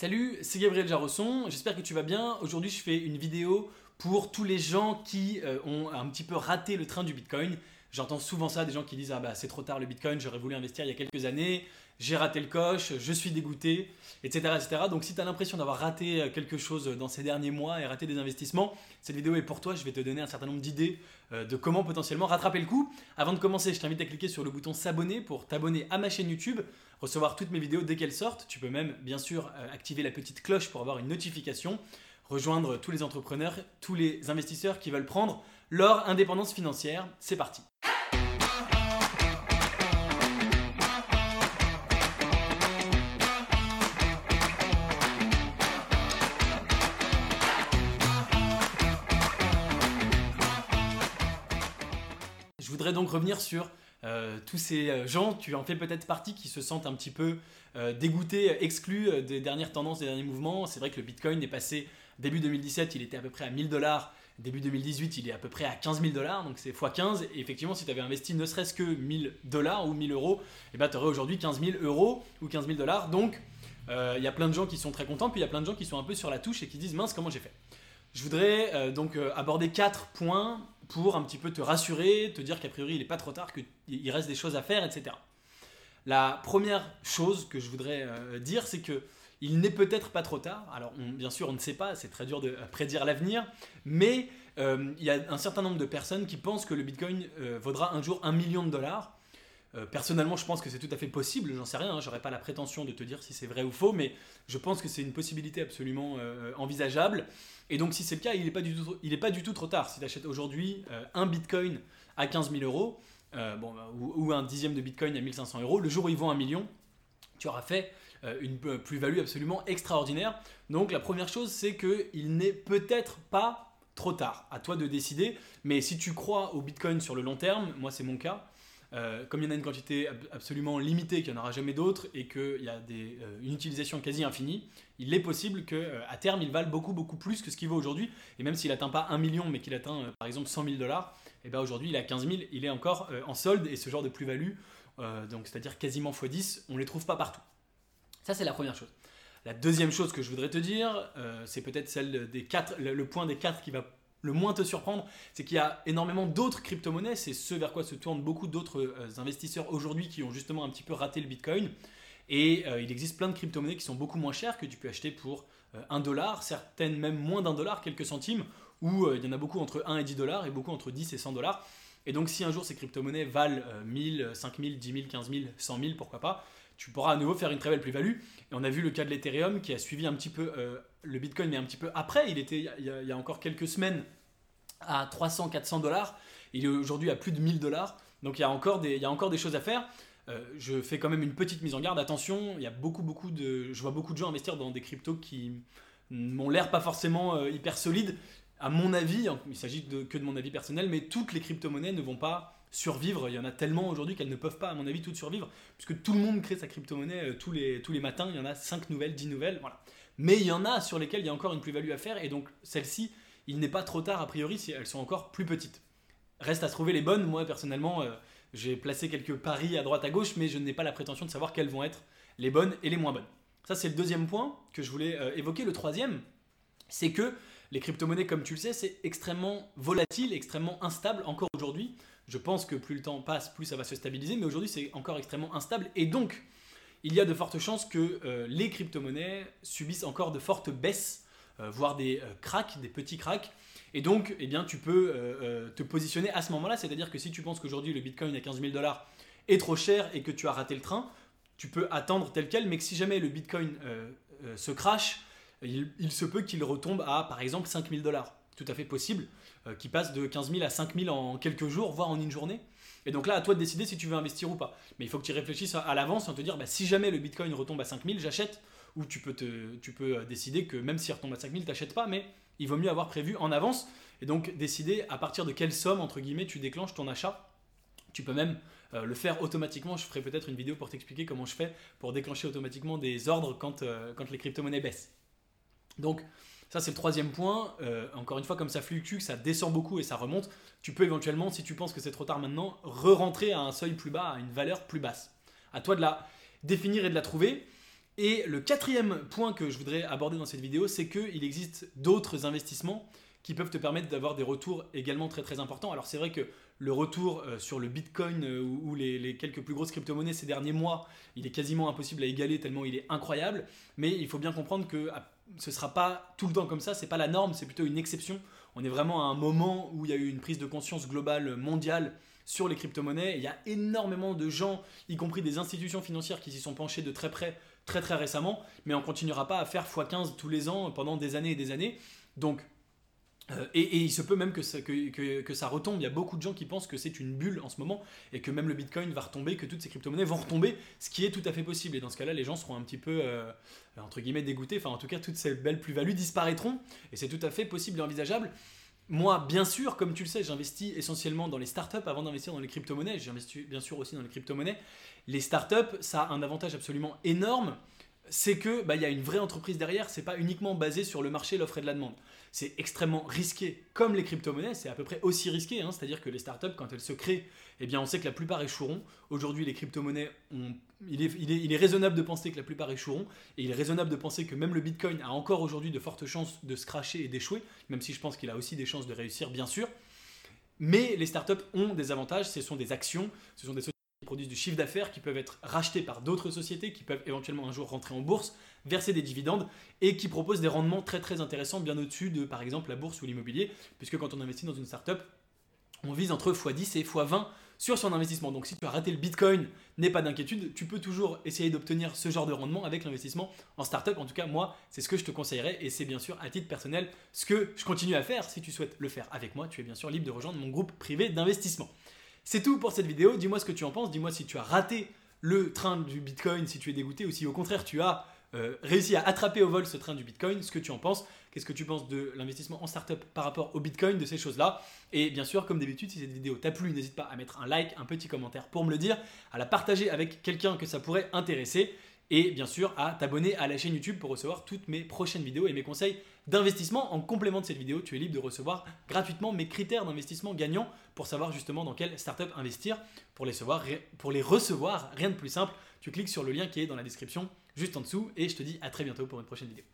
Salut, c'est Gabriel Jarosson, j'espère que tu vas bien. Aujourd'hui je fais une vidéo pour tous les gens qui euh, ont un petit peu raté le train du Bitcoin. J'entends souvent ça, des gens qui disent Ah bah c'est trop tard le Bitcoin, j'aurais voulu investir il y a quelques années, j'ai raté le coche, je suis dégoûté, etc. etc. Donc si tu as l'impression d'avoir raté euh, quelque chose dans ces derniers mois et raté des investissements, cette vidéo est pour toi, je vais te donner un certain nombre d'idées euh, de comment potentiellement rattraper le coup. Avant de commencer, je t'invite à cliquer sur le bouton s'abonner pour t'abonner à ma chaîne YouTube, recevoir toutes mes vidéos dès qu'elles sortent. Tu peux même bien sûr activer la petite cloche pour avoir une notification rejoindre tous les entrepreneurs, tous les investisseurs qui veulent prendre leur indépendance financière. C'est parti. Voudrais donc revenir sur euh, tous ces euh, gens, tu en fais peut-être partie, qui se sentent un petit peu euh, dégoûtés, exclus des dernières tendances, des derniers mouvements. C'est vrai que le Bitcoin est passé Début 2017, il était à peu près à 1000 dollars. Début 2018, il est à peu près à 15 000 dollars, donc c'est x15. Et effectivement, si tu avais investi ne serait-ce que 1000 dollars ou 1000 euros, eh ben, tu aurais aujourd'hui 15 000 euros ou 15 000 dollars. Donc, euh, il y a plein de gens qui sont très contents, puis il y a plein de gens qui sont un peu sur la touche et qui disent mince, comment j'ai fait? Je voudrais euh, donc euh, aborder quatre points pour un petit peu te rassurer, te dire qu'a priori il n'est pas trop tard, qu'il reste des choses à faire, etc. La première chose que je voudrais dire, c'est que il n'est peut-être pas trop tard. Alors, bien sûr, on ne sait pas, c'est très dur de prédire l'avenir, mais euh, il y a un certain nombre de personnes qui pensent que le Bitcoin euh, vaudra un jour un million de dollars. Euh, personnellement, je pense que c'est tout à fait possible, j'en sais rien, hein, j'aurais pas la prétention de te dire si c'est vrai ou faux, mais je pense que c'est une possibilité absolument envisageable. Et donc, si c'est le cas, il n'est pas, du tout, pas du tout trop tard. Si tu achètes aujourd'hui un Bitcoin à 15 000 euros, bon, ou, ou, un dixième de Bitcoin à 1500 euros, le jour où ils vont un million, tu auras fait euh, une plus-value absolument extraordinaire. Donc la première chose, c'est qu'il n'est peut-être pas trop tard. À toi de décider. Mais si tu crois au Bitcoin sur le long terme, moi c'est mon cas, euh, comme il y en a une quantité absolument limitée, qu'il n'y en aura jamais d'autres, et qu'il y a euh, une utilisation quasi infinie, il est possible qu'à terme, il valent beaucoup, beaucoup plus que ce qu'il vaut aujourd'hui. Et même s'il n'atteint pas 1 million, mais qu'il atteint par exemple 100 000 dollars, et eh ben aujourd'hui il est à 15 000, il est encore en solde, et ce genre de plus-value, donc c'est-à-dire quasiment x10, on ne les trouve pas partout. Ça, c'est la première chose. La deuxième chose que je voudrais te dire, euh, c'est peut-être celle des quatre, le, point des quatre qui va le moins te surprendre, c'est qu'il y a énormément d'autres crypto-monnaies, c'est ce vers quoi se tournent beaucoup d'autres euh, investisseurs aujourd'hui qui ont justement un petit peu raté le Bitcoin. Et euh, il existe plein de crypto-monnaies qui sont beaucoup moins chères, que tu peux acheter pour 1 dollar, certaines même moins d'un dollar, quelques centimes, ou il y en a beaucoup entre 1 et 10 dollars et beaucoup entre 10 et 100 dollars. Et donc si un jour ces crypto-monnaies valent 1000, 5000, 10 000, 15 000, 100 000, pourquoi pas, tu pourras à nouveau faire une très belle plus-value. Et on a vu le cas de l'Ethereum qui a suivi un petit peu euh, le Bitcoin, mais un petit peu après. Il était il y a, encore quelques semaines à 300-400 dollars. Il est aujourd'hui à plus de 1000 dollars. Donc il y, a encore des, y a encore des choses à faire. Euh, je fais quand même une petite mise en garde. Attention, il y a beaucoup, beaucoup de, je vois beaucoup de gens investir dans des cryptos qui m'ont l'air pas forcément euh, hyper solides. À mon avis, il s'agit que de mon avis personnel, mais toutes les crypto-monnaies ne vont pas survivre. Il y en a tellement aujourd'hui qu'elles ne peuvent pas, à mon avis, toutes survivre, puisque tout le monde crée sa crypto-monnaie euh, tous, les, tous les matins. Il y en a 5 nouvelles, 10 nouvelles. Voilà. Mais il y en a sur lesquelles il y a encore une plus-value à faire, et donc celles-ci, il n'est pas trop tard, a priori, si elles sont encore plus petites. Reste à trouver les bonnes. Moi, personnellement, euh, j'ai placé quelques paris à droite à gauche, mais je n'ai pas la prétention de savoir quelles vont être les bonnes et les moins bonnes. Ça, c'est le deuxième point que je voulais euh, évoquer. Le troisième, c'est que les crypto-monnaies, comme tu le sais, c'est extrêmement volatile, extrêmement instable encore aujourd'hui. Je pense que plus le temps passe, plus ça va se stabiliser, mais aujourd'hui c'est encore extrêmement instable. Et donc, il y a de fortes chances que euh, les crypto-monnaies subissent encore de fortes baisses, euh, voire des euh, cracks, des petits cracks. Et donc, eh bien, tu peux te positionner à ce moment-là. C'est-à-dire que si tu penses qu'aujourd'hui le Bitcoin à 15 000 dollars est trop cher et que tu as raté le train, tu peux attendre tel quel. Mais que si jamais le Bitcoin se crache, il, il se peut qu'il retombe à, par exemple, 5 000 dollars tout à fait possible, euh, qui passe de 15 000 à 5 000 en quelques jours, voire en une journée. Et donc là, à toi de décider si tu veux investir ou pas. Mais il faut que tu réfléchisses à l'avance en te dire, bah, si jamais le Bitcoin retombe à 5 000, j'achète. Ou tu peux, te, tu peux euh, décider que même s'il retombe à 5 000, tu n'achètes pas, mais il vaut mieux avoir prévu en avance. Et donc décider à partir de quelle somme, entre guillemets, tu déclenches ton achat. Tu peux même euh, le faire automatiquement. Je ferai peut-être une vidéo pour t'expliquer comment je fais pour déclencher automatiquement des ordres quand, quand les crypto-monnaies baissent. Donc, ça, c'est le troisième point. Euh, encore une fois, comme ça fluctue, ça descend beaucoup et ça remonte, tu peux éventuellement, si tu penses que c'est trop tard maintenant, re-rentrer à un seuil plus bas, à une valeur plus basse. À toi de la définir et de la trouver. Et le quatrième point que je voudrais aborder dans cette vidéo, c'est qu'il existe d'autres investissements qui peuvent te permettre d'avoir des retours également très très importants. Alors c'est vrai que le retour euh, sur le Bitcoin euh, ou les, quelques plus grosses crypto-monnaies ces derniers mois, il est quasiment impossible à égaler tellement il est incroyable. Mais il faut bien comprendre que ah, ce ne sera pas tout le temps comme ça, c'est pas la norme, c'est plutôt une exception. On est vraiment à un moment où il y a eu une prise de conscience globale mondiale sur les crypto-monnaies. Il y a énormément de gens, y compris des institutions financières, qui s'y sont penchés de très près très très récemment, mais on continuera pas à faire x15 tous les ans pendant des années et des années. Donc, euh, et, il se peut même que ça, retombe. Il y a beaucoup de gens qui pensent que c'est une bulle en ce moment et que même le Bitcoin va retomber, que toutes ces crypto-monnaies vont retomber, ce qui est tout à fait possible. Et dans ce cas-là, les gens seront un petit peu, euh, entre guillemets, dégoûtés. Enfin, en tout cas, toutes ces belles plus-values disparaîtront. Et c'est tout à fait possible et envisageable. Moi, bien sûr, comme tu le sais, j'investis essentiellement dans les startups avant d'investir dans les crypto-monnaies. J'investis bien sûr aussi dans les crypto-monnaies. Les startups, ça a un avantage absolument énorme c'est que bah, y a une vraie entreprise derrière, c'est pas uniquement basé sur le marché, l'offre et de la demande. C'est extrêmement risqué, comme les crypto-monnaies, c'est à peu près aussi risqué, hein. c'est-à-dire que les startups, quand elles se créent, eh bien on sait que la plupart échoueront. Aujourd'hui, les crypto-monnaies, il, est, raisonnable de penser que la plupart échoueront, et il est raisonnable de penser que même le Bitcoin a encore aujourd'hui de fortes chances de se cracher et d'échouer, même si je pense qu'il a aussi des chances de réussir, bien sûr. Mais les startups ont des avantages, ce sont des actions, ce sont des produisent du chiffre d'affaires, qui peuvent être rachetés par d'autres sociétés, qui peuvent éventuellement un jour rentrer en bourse, verser des dividendes et qui proposent des rendements très très intéressants, bien au-dessus de par exemple la bourse ou l'immobilier, puisque quand on investit dans une startup, on vise entre x10 et x20 sur son investissement. Donc si tu as raté le Bitcoin, n'aie pas d'inquiétude, tu peux toujours essayer d'obtenir ce genre de rendement avec l'investissement en startup. En tout cas, moi, c'est ce que je te conseillerais et c'est bien sûr à titre personnel ce que je continue à faire. Si tu souhaites le faire avec moi, tu es bien sûr libre de rejoindre mon groupe privé d'investissement. C'est tout pour cette vidéo. Dis-moi ce que tu en penses. Dis-moi si tu as raté le train du Bitcoin, si tu es dégoûté, ou si au contraire tu as euh, réussi à attraper au vol ce train du Bitcoin, ce que tu en penses. Qu'est-ce que tu penses de l'investissement en startup par rapport au Bitcoin, de ces choses-là? Et bien sûr, comme d'habitude, si cette vidéo t'a plu, n'hésite pas à mettre un like, un petit commentaire pour me le dire, à la partager avec quelqu'un que ça pourrait intéresser et bien sûr à t'abonner à la chaîne YouTube pour recevoir toutes mes prochaines vidéos et mes conseils d'investissement. En complément de cette vidéo, tu es libre de recevoir gratuitement mes critères d'investissement gagnants pour savoir justement dans quelle startup investir. Pour les, recevoir, pour les recevoir, rien de plus simple, tu cliques sur le lien qui est dans la description juste en dessous et je te dis à très bientôt pour une prochaine vidéo.